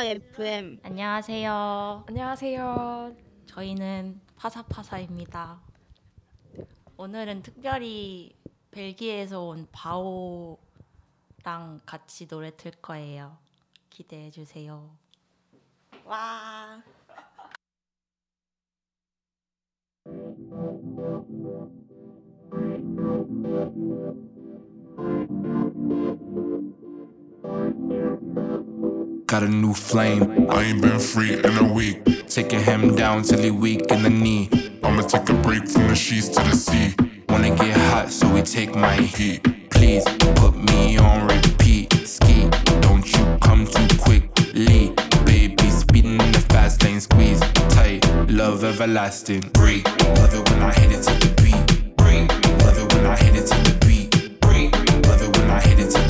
파사 FM. 안녕하세요. 안녕하세요. 저희는 파사파사입니다. 오늘은 특별히 벨기에에서 온 바오랑 같이 노래 틀 거예요. 기대해 주세요. 와. Got a new flame. I ain't been free in a week. Taking him down till he weak in the knee. I'ma take a break from the sheets to the sea. Wanna get hot, so we take my heat. Please put me on repeat. Ski, don't you come too quickly. Baby, speeding in the fast lane, squeeze tight. Love everlasting. Break, love it when I hit it to the beat. Break, love it when I hit it to the beat. Break, love it when I hit it to the beat.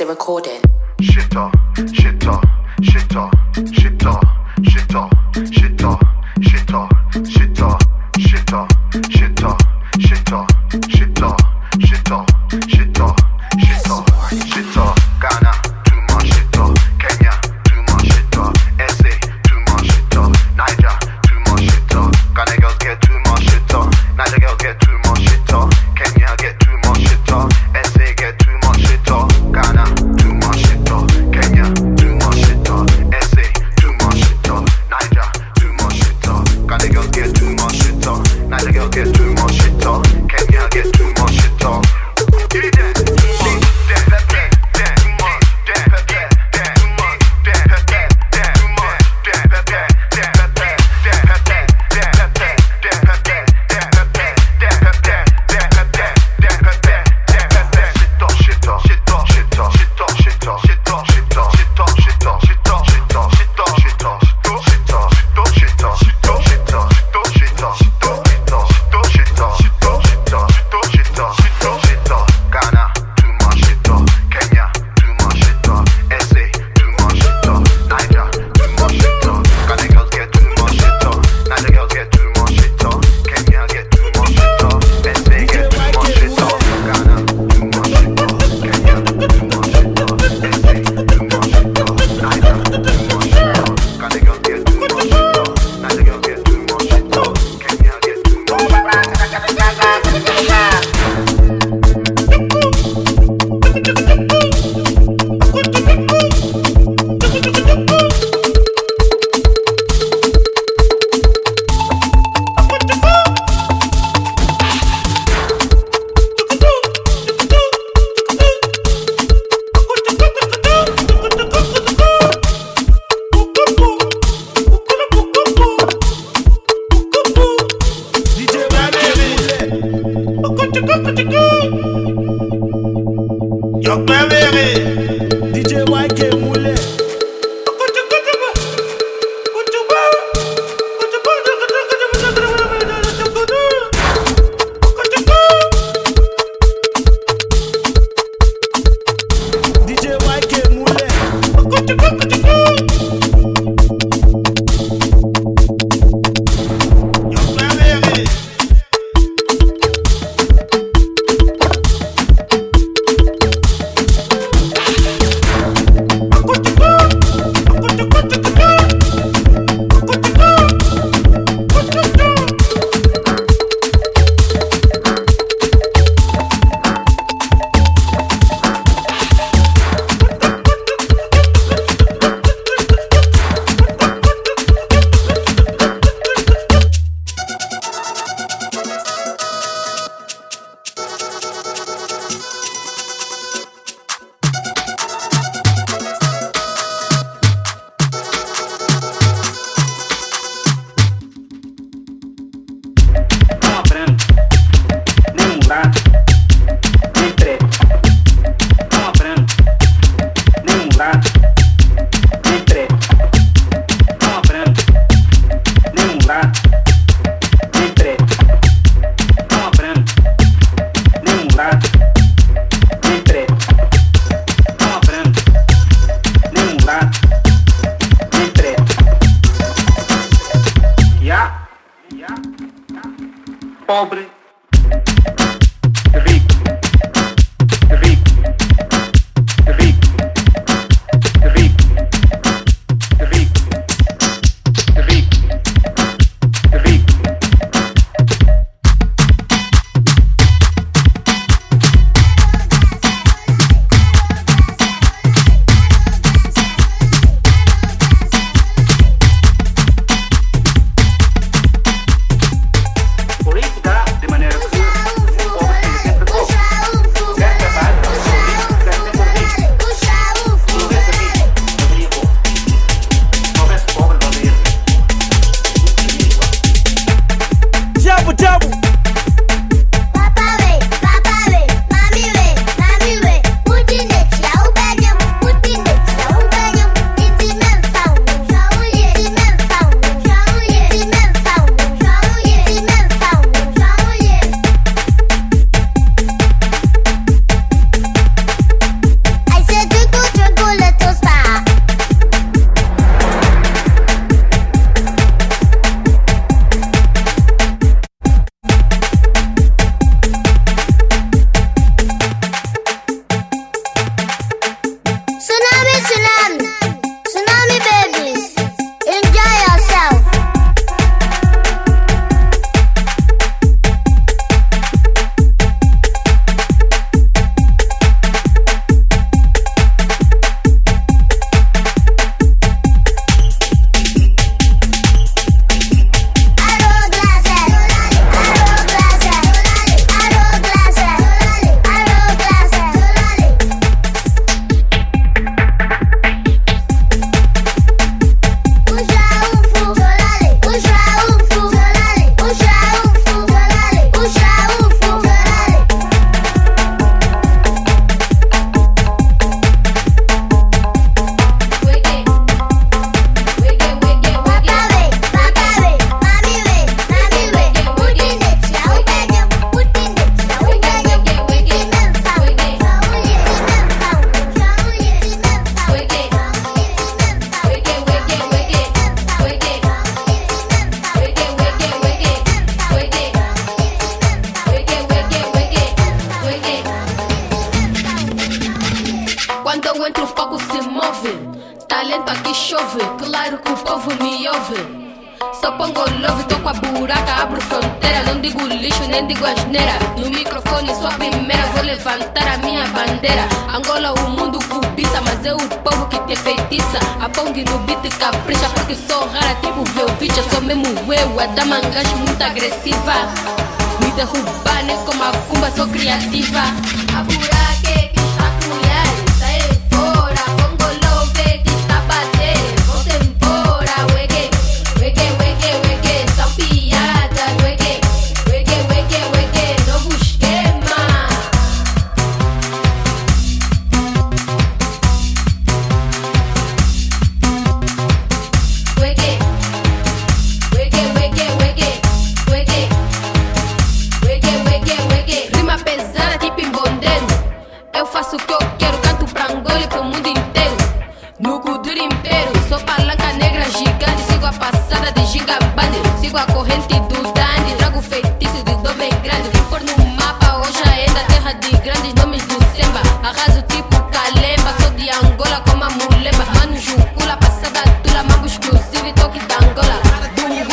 A recording.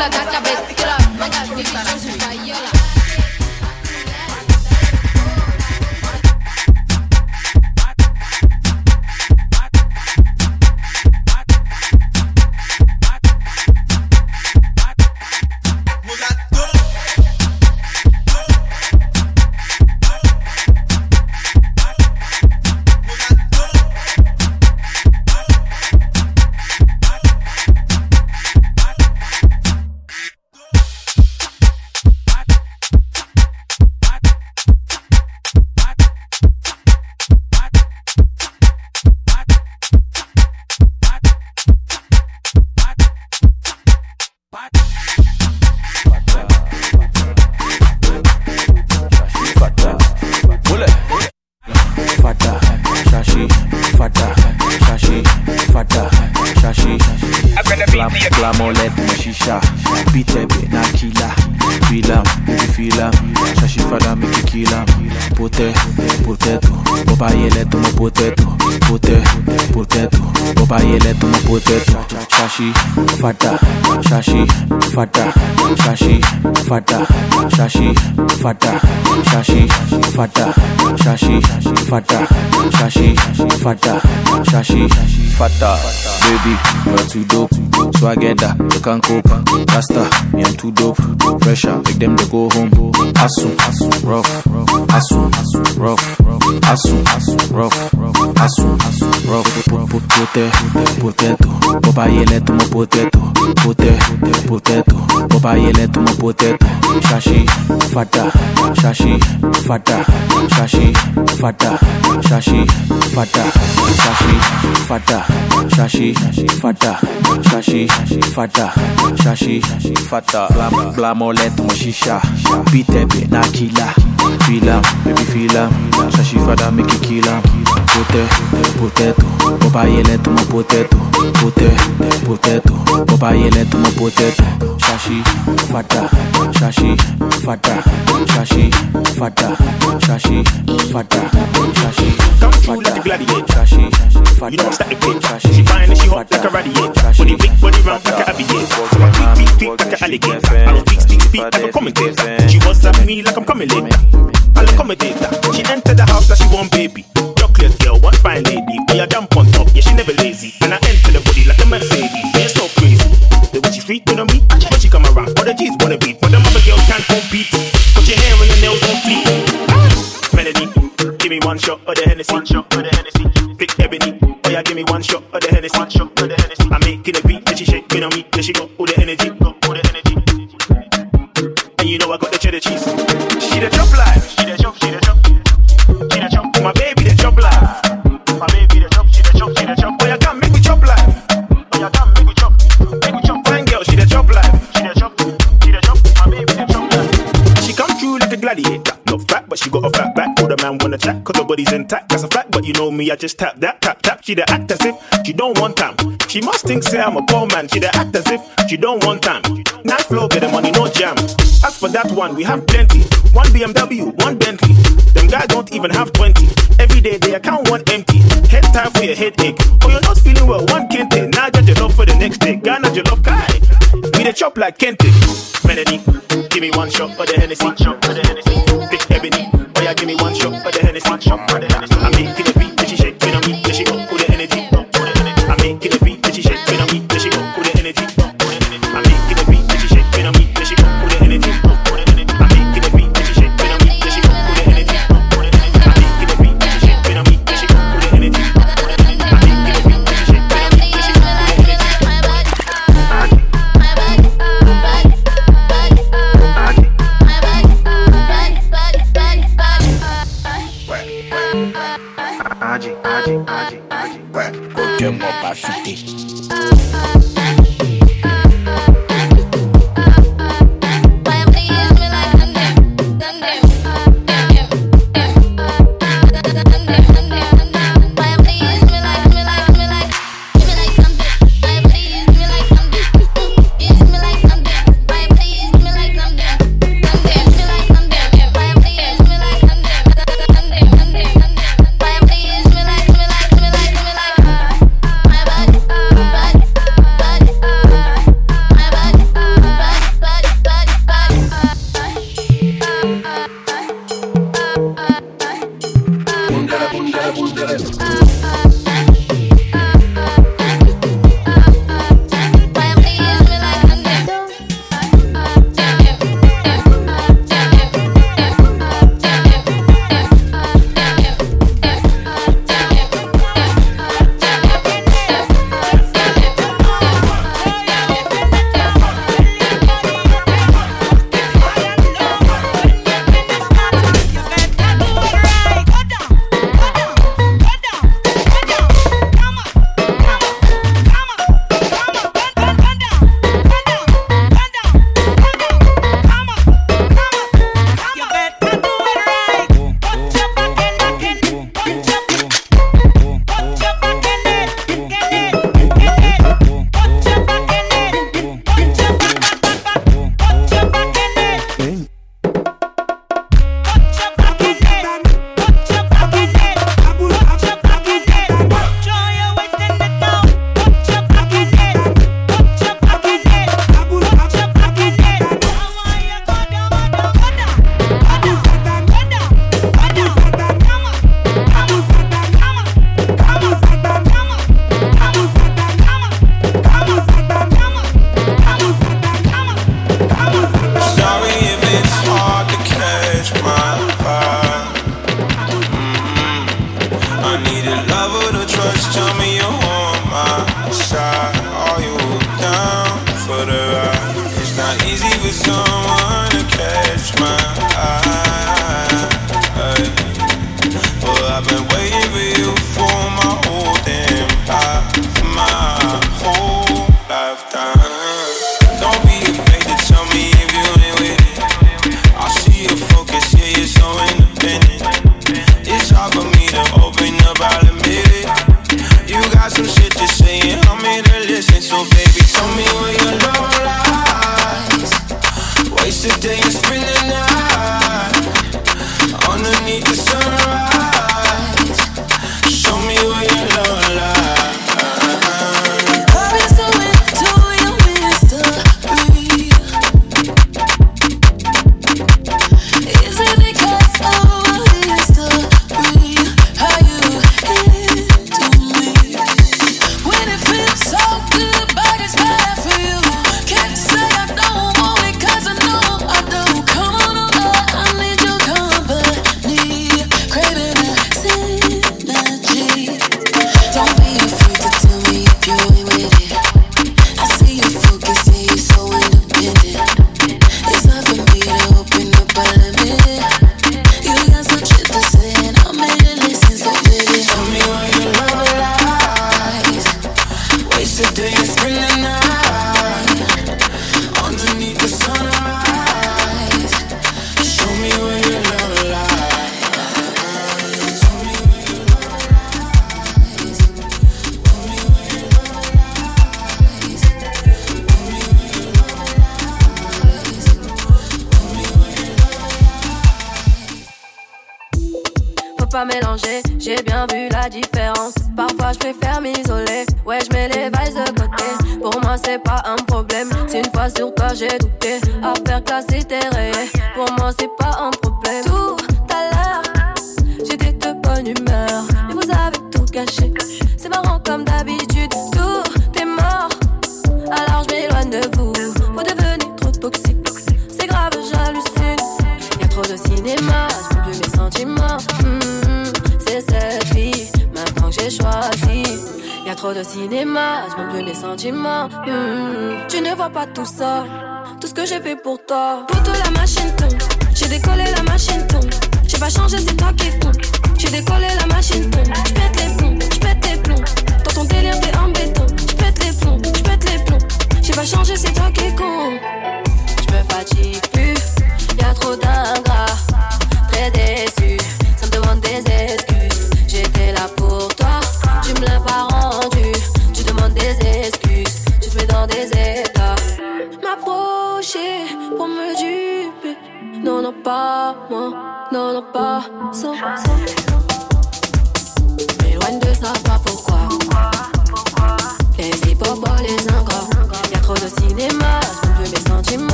Dungula, gata, fata. Baby, you are too dope. So I get that, you can't cope. Rasta, me I'm too dope. Pressure, make them to go home. Asu, rough, asu, rough, asu, rough, asu, put, pote, potato. Boba yele to my potato. Pote, potato. Boba yele to my potato. Shashi, fata, shashi, fata, shashi, fata, shashi, fata, shashi, fata, shashi, fata, shashi, fata, shashi, fata. Glam, glamolet mo shisha. Bitebe na kila. Feel am, baby feel am. Shashi fata make you kill am. Pote, potato. Boba yele to my potato. Pote, potato. Boba yele to my potato. Shashi, fata, shashi, fata, shashi, fata, shashi, fata, shashi, Come through like a gladiator. shashi, fata, You know that the pitch? shashi, She fine and she hot like a radiator. shashi, Body big, body round like a aviator. So I tweet, tweet, tweet like an alligator. I don't speak, speak, speak like a commentator. She wants at me like I'm coming later. I'll accommodate her. She entered the house that she want baby. Chocolate girl, one fine lady. We are jump on top, yeah, she never lazy. And I enter the body like a Mercedes. Yeah, so crazy. The way she freaking on me, when she come around, all the G's wanna beat. But them other girls can't compete. Put your hair and your nails on fleek. Melody, give me one shot of the Hennessy. One shot of the Hennessy. Big ebony, oh yeah, give me one shot of the Hennessy. One shot of the Hennessy. I'm making a beat, and she shake, shaking on me, yeah, she got all the energy, got all the energy. And you know I got the cheddar cheese. She the chop life, she the chop, got a fat back, all the man wanna chat, cause the body's intact, that's a fact. But you know me, I just tap that, tap, tap. She the act as if she don't want time. She must think, say I'm a poor man. She the act as if she don't want time. Nice flow, get the money, no jam. As for that one, we have plenty. One BMW, one Bentley. Them guys don't even have 20. Every day they account one empty. Head time for your headache. Oh, you're not feeling well, one kente. Now judge your love for the next day. Ghana, your love Kai. We the chop like kente. Melody, give me one shot for the Hennessy. One shot for the Hennessy. I give me one shot for the Hennessy. One shot for the Hennessy. I'm making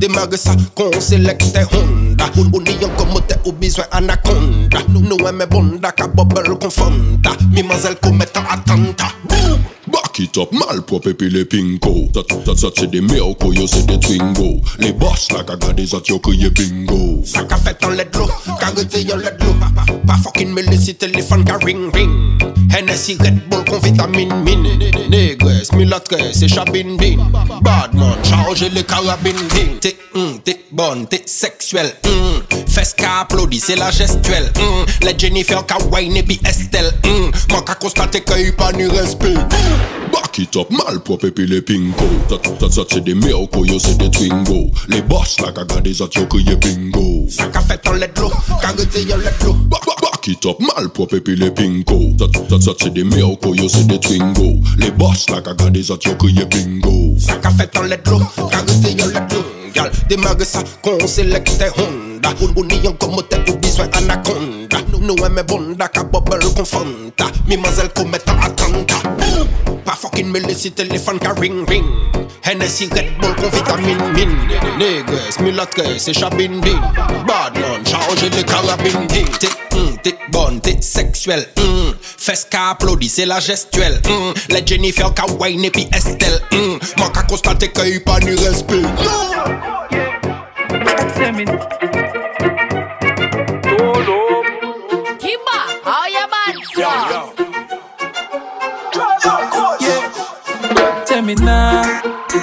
Demare sa kon selekte Honda. Ou ni yon komote ou bizwen anakonda Nou eme bonda ka bobel kon fonda Mi mazel kometan atanta Boum! Bak it up malprop epi le pinko. Zat zat zat se de mewko yo se de twingo. Le boss la ka gade zat yo kriye bingo. Sa ka fet an ledlo, ka rete yon ledlo Pas fucking me laisser téléphone car ring ring. Hennessy Red Bull qu'on vitamine mine. Négresse, mulatresse et chabine bin. Badman, chargez les carabines bin. T'es mm, t'es bonne, t'es sexuelle. Mm. Fesse qu'a applaudi, c'est la gestuelle. Mm. Les Jennifer Kawaii et puis Estelle. Mm. Manque à constater qu'il n'y a pas ni respect. it up, malpropre pi le pingo. Sat se de meow ko yo se de twingo. Le boss la ka gade zat yo kriye bingo. Sa ka fet an ledlo, ka rete yon ledlo Bak it up, malpropre pi le pingo. Sat se de meow ko yo se de twingo. Le boss la ka gade zat yo kriye bingo. Sa ka fet an ledlo, ka rete yon ledlo Gal, demage sa kon selekte hon Ou, ou ni yon komote ou bizwen anaconda. Nou, nou eme bonda ka bubble kon fanta Mi mazel kometan atanta. Pa fucking me lesi telefon ka ring ring. Hennessy Red Bull kon vitamine min Negres, milatres, e chabin din Bad man, change de carabine din T'es, mm, t'es bonne, t'es sexuelle mm. Fes ka aplodi, c'est la gestuelle mm. Les Jennifer ka wine epi Estelle mm. Man ka konstate ke y pa ni respect. Kiba, me now,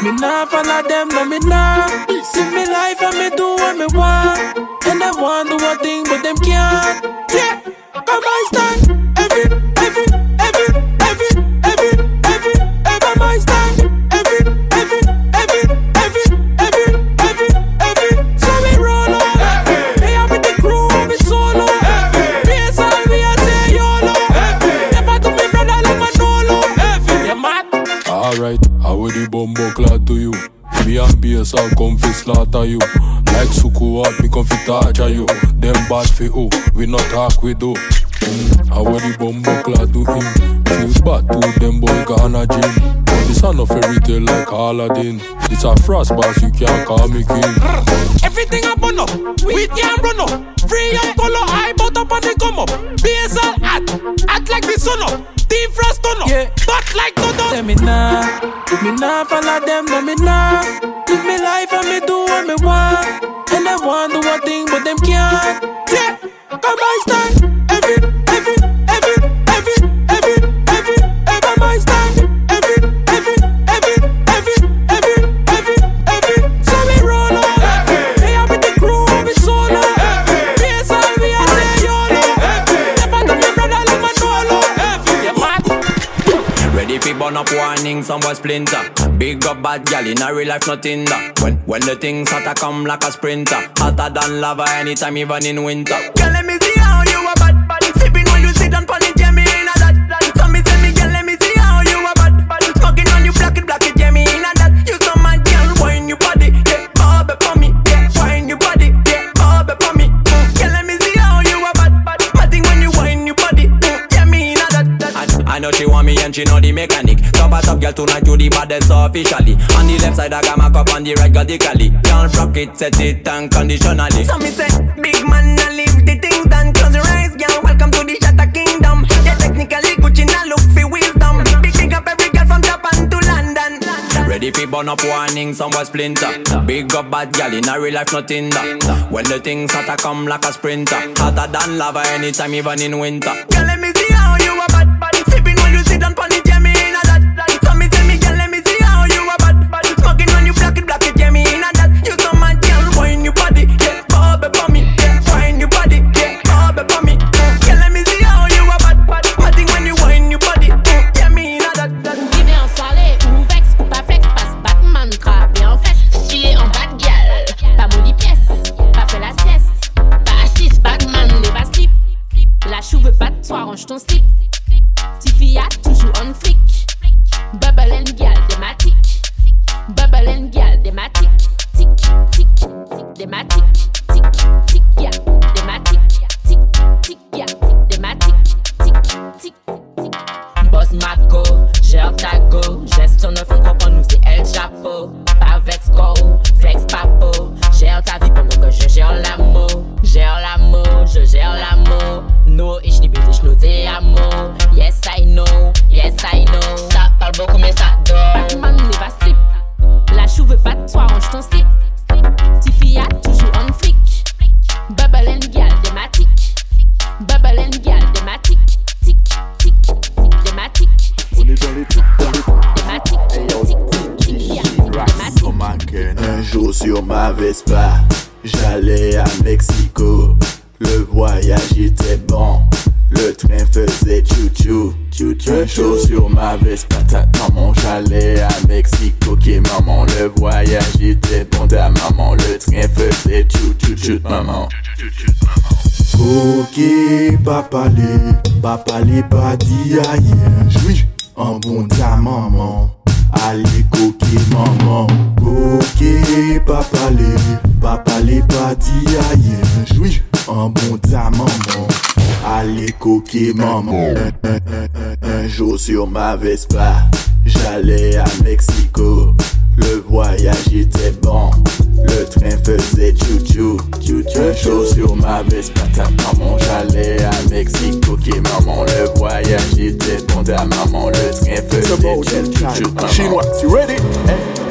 me nah follow them, no me nah. Live me life and me do what me want, and them want do one thing but them can't. Slaughter you Like Suku out, me come fi torture you Them bad fi who, we not talk we do mm, How would the bumbo clad to him? Feel bad to them boy gonna gym But this a no fairy tale like Aladdin It's a frost boss, you can't call me king Everything I burn up, we can't run up. Free and color, I bought up and they come up. BSL at, act like the sun up. Team Frost turn up, Yeah. back like no Tell me nah, me nah follow them, no me nah Live me life and me do what me want And them want do one thing but them can't Yeah, come I stand every, every, every, every, every, every, every my stand every, every, every, every, every, every, every. So we roll with the crew, with solo. BSL we a say YOLO. Never do me brother like Manolo. Yeah, man. Ready fi burn up warning, some boy splinter. Big up bad gal in a real life, nothing that. When when the things hotter come like a sprinter, hotter than lava anytime, even in winter. Girl, let me see how you a bad bad. Sipping when you sit down pon it, yeah me inna that. that. So me say me girl, let me see how you a bad bad. Smoking on you, black it, black it, yeah me inna that. You so mad, girl, wine your body, yeah, bob it for me, yeah, wine your body, yeah, bob it for me. Mm. Girl, let me see how you a bad bad. Mad thing when you wine your body, mm, yeah me inna that. that. I, I know she want me and she know the mechanic. A top girl tonight you the baddest officially. On the left side I got my cup, on the right got the cali. Can't rock it, set it unconditionally. So me say, big man, I leave the things done. Close your eyes, girl. Welcome to the Shatter Kingdom. Yeah, technically Gucci now look for wisdom. Big big up every girl from Japan to London. Ready fi burn up warning, some splinter. Big up bad gal in a real life, nothing that. When the things hotter come like a sprinter, hotter than lava anytime, even in winter. Girl, let me see how you a bad bad. Sipping when you sit down pon Un jour sur ma Vespa, j'allais à Mexico. Le voyage était bon, le train faisait chou-chou. Un jour sur ma Vespa, ta maman, j'allais à Mexico. Qui maman, le voyage était bon, ta maman, le train faisait chou-chou-chou, maman. Pour qui papa les, papa pas dit. Un bon ta maman. Allez coquer maman. Coquer papa les. Papa les pas dit aïe. Jouis. Un bon ta maman. Allez coquer maman. Un, jour sur ma Vespa. J'allais à Mexico. Le voyage était bon. Le train faisait chou-chou, un chaud sur ma veste, patate maman, j'allais à Mexico, qui maman, le voyage était bon à maman, le train faisait chou-chou, chinois, tu ready? Hey.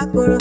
back, but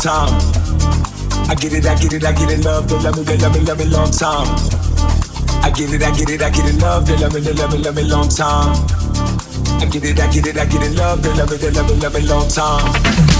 time. I get it, I get it, I get it, love, they love me, they love me, love me long time. I get it, I get it, I get it, love, they love me, they love me, love me long time. I get it, I get it, I get it, love, they love me, they love me, love me long time.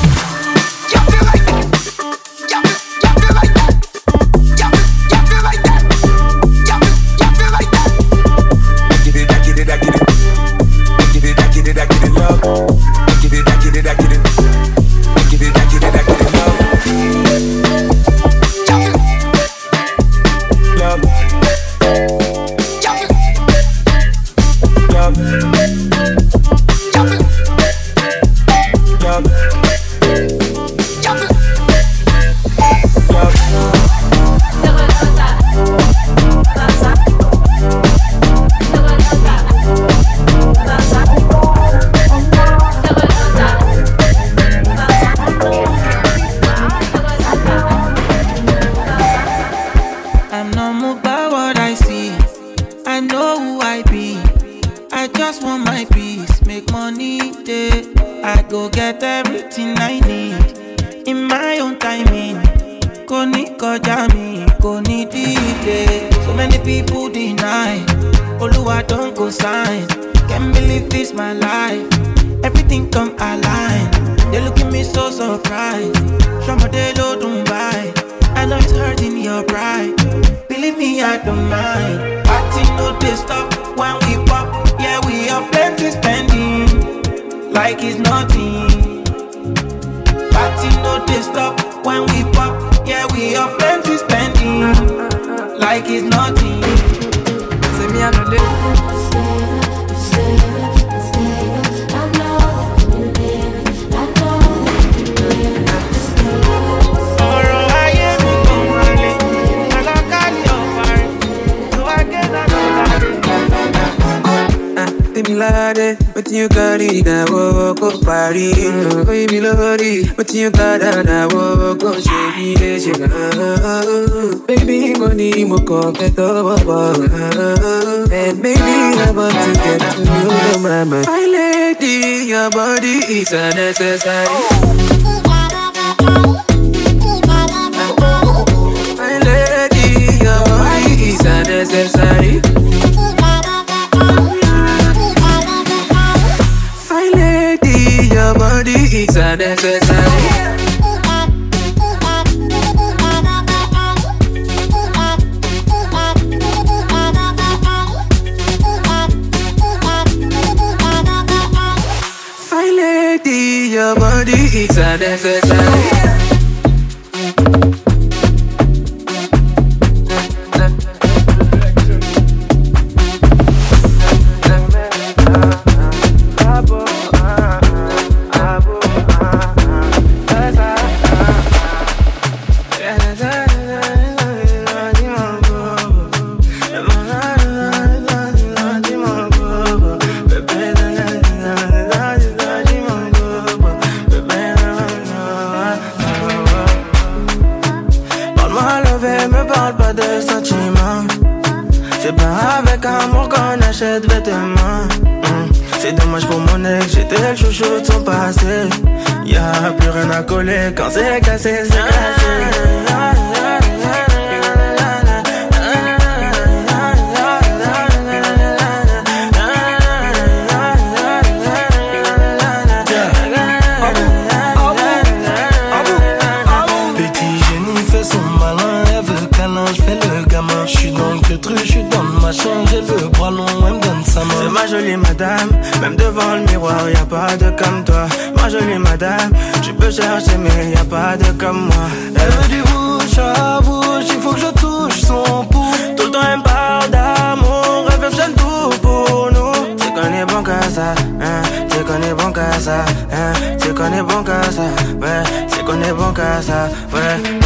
Connais bon qu'à ça, hein, bon qu'à ça, ouais, tu connais bon qu'à ça, ouais,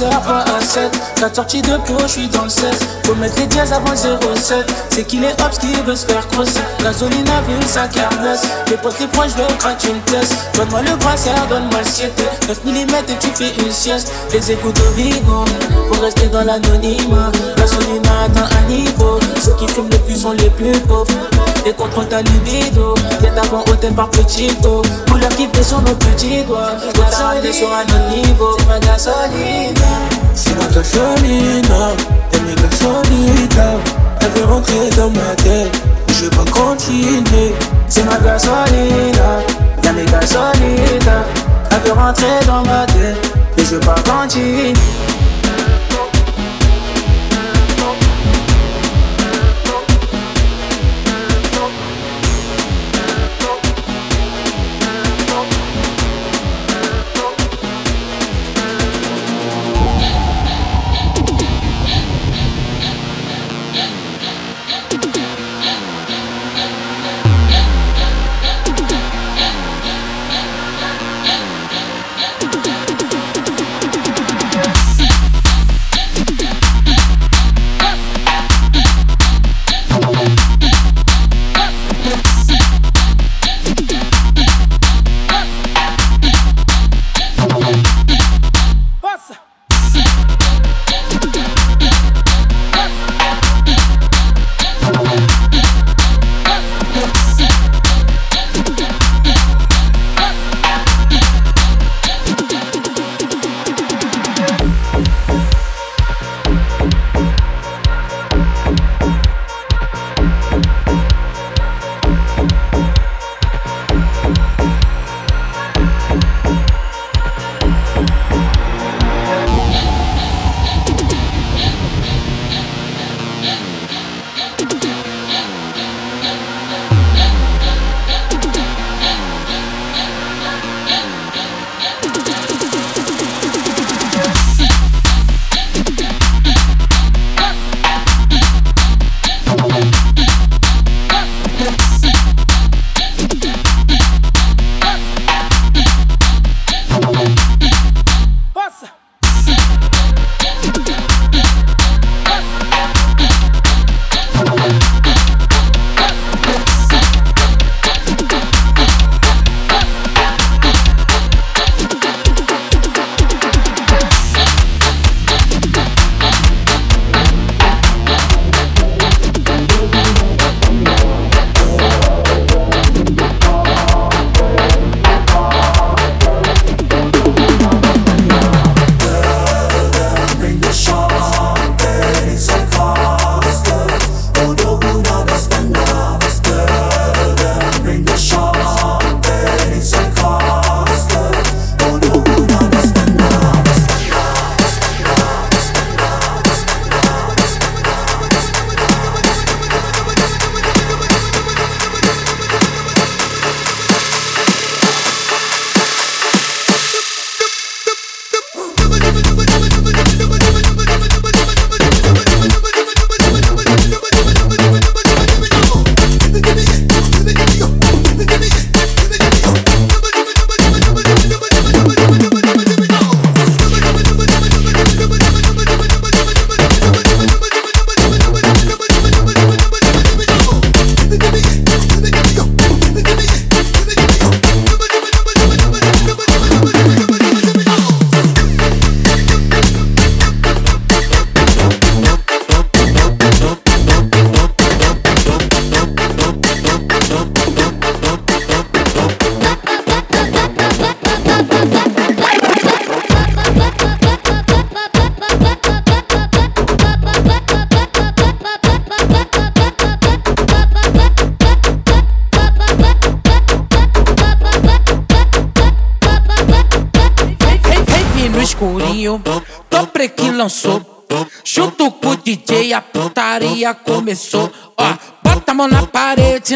c'est à 3 7. 4 sorties de plus, je suis dans le 16. Faut mettre les dièses avant le 0 07. C'est qu'il est hops qui veut se faire crosser. Gasoline a vu sa carnesse. Les potes, les je vais craquer une pièce. Donne-moi le brassard, donne-moi le 7. 9 mm et tu fais une sieste. Les écoutes au bigot. Faut rester dans l'anonymat. Gasoline a atteint un niveau. Ceux qui fument le plus sont les plus pauvres. Et contre ta libido. Viens d'avant hôtel par petit dos. Couleur qui fait sur nos petits doigts. Gasoline sur un autre niveau. C'est ma gasoline. C'est ma gasolina, et mes gasolina Elle veut rentrer dans ma tête, je vais pas continuer. C'est ma gasolina, y'a mes gasolina. Elle veut rentrer dans ma tête, et je vais pas continuer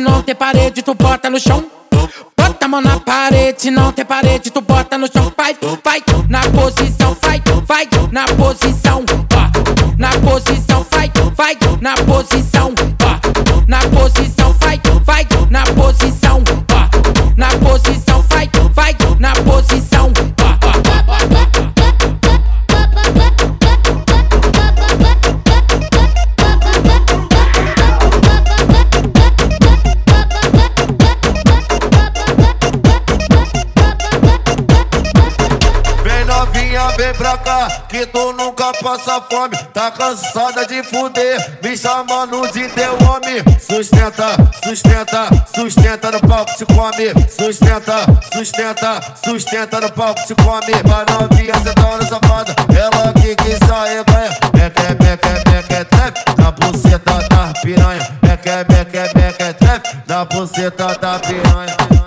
não tem parede, tu bota no chão. Bota a mão na parede, não tem parede, tu bota no chão. Vai, vai, na posição, vai, vai, na posição. Ó, na posição, vai, vai, na posição. Ó, na posição, nunca passa fome. Tá cansada de fuder, me chamando de teu homem. Sustenta, sustenta, sustenta no palco te come. Sustenta, sustenta, sustenta no palco te come. Pra novinha sentando safada, ela que quis sair ganha. Meque, meque, meque, trap, na buceta da piranha. Meque, meque, meque, trap, na buceta da piranha.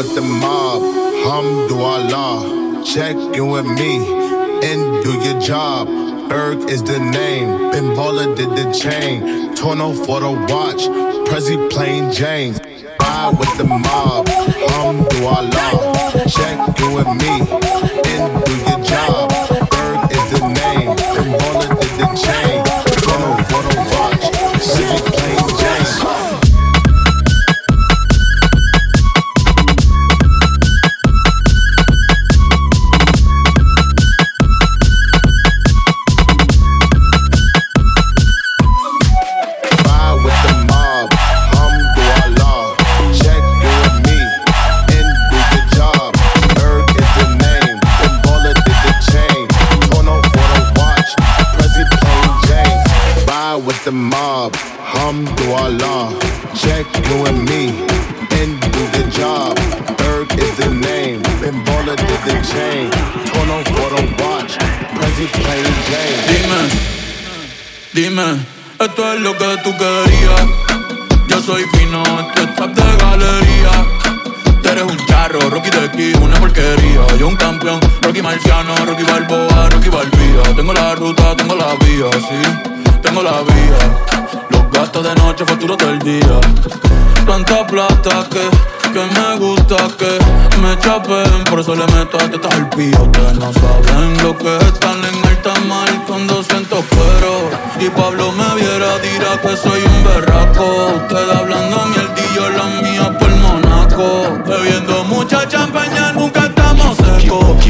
with the mob. Hamdulillah, check in with me and do your job. Erg is the name. Pinballer did the chain. Torno for the watch. Prezi plain Jane. Ride with the mob. Hamdulillah, check in with me and do your job. que me chapen, por eso le meto a tetas al pío. Ustedes no saben lo que están en el tamal cuando siento cuero. Y Pablo me viera, dirá que soy un berraco. Ustedes hablando mierdillo, la mía por Monaco. Bebiendo mucha champaña, nunca estamos secos.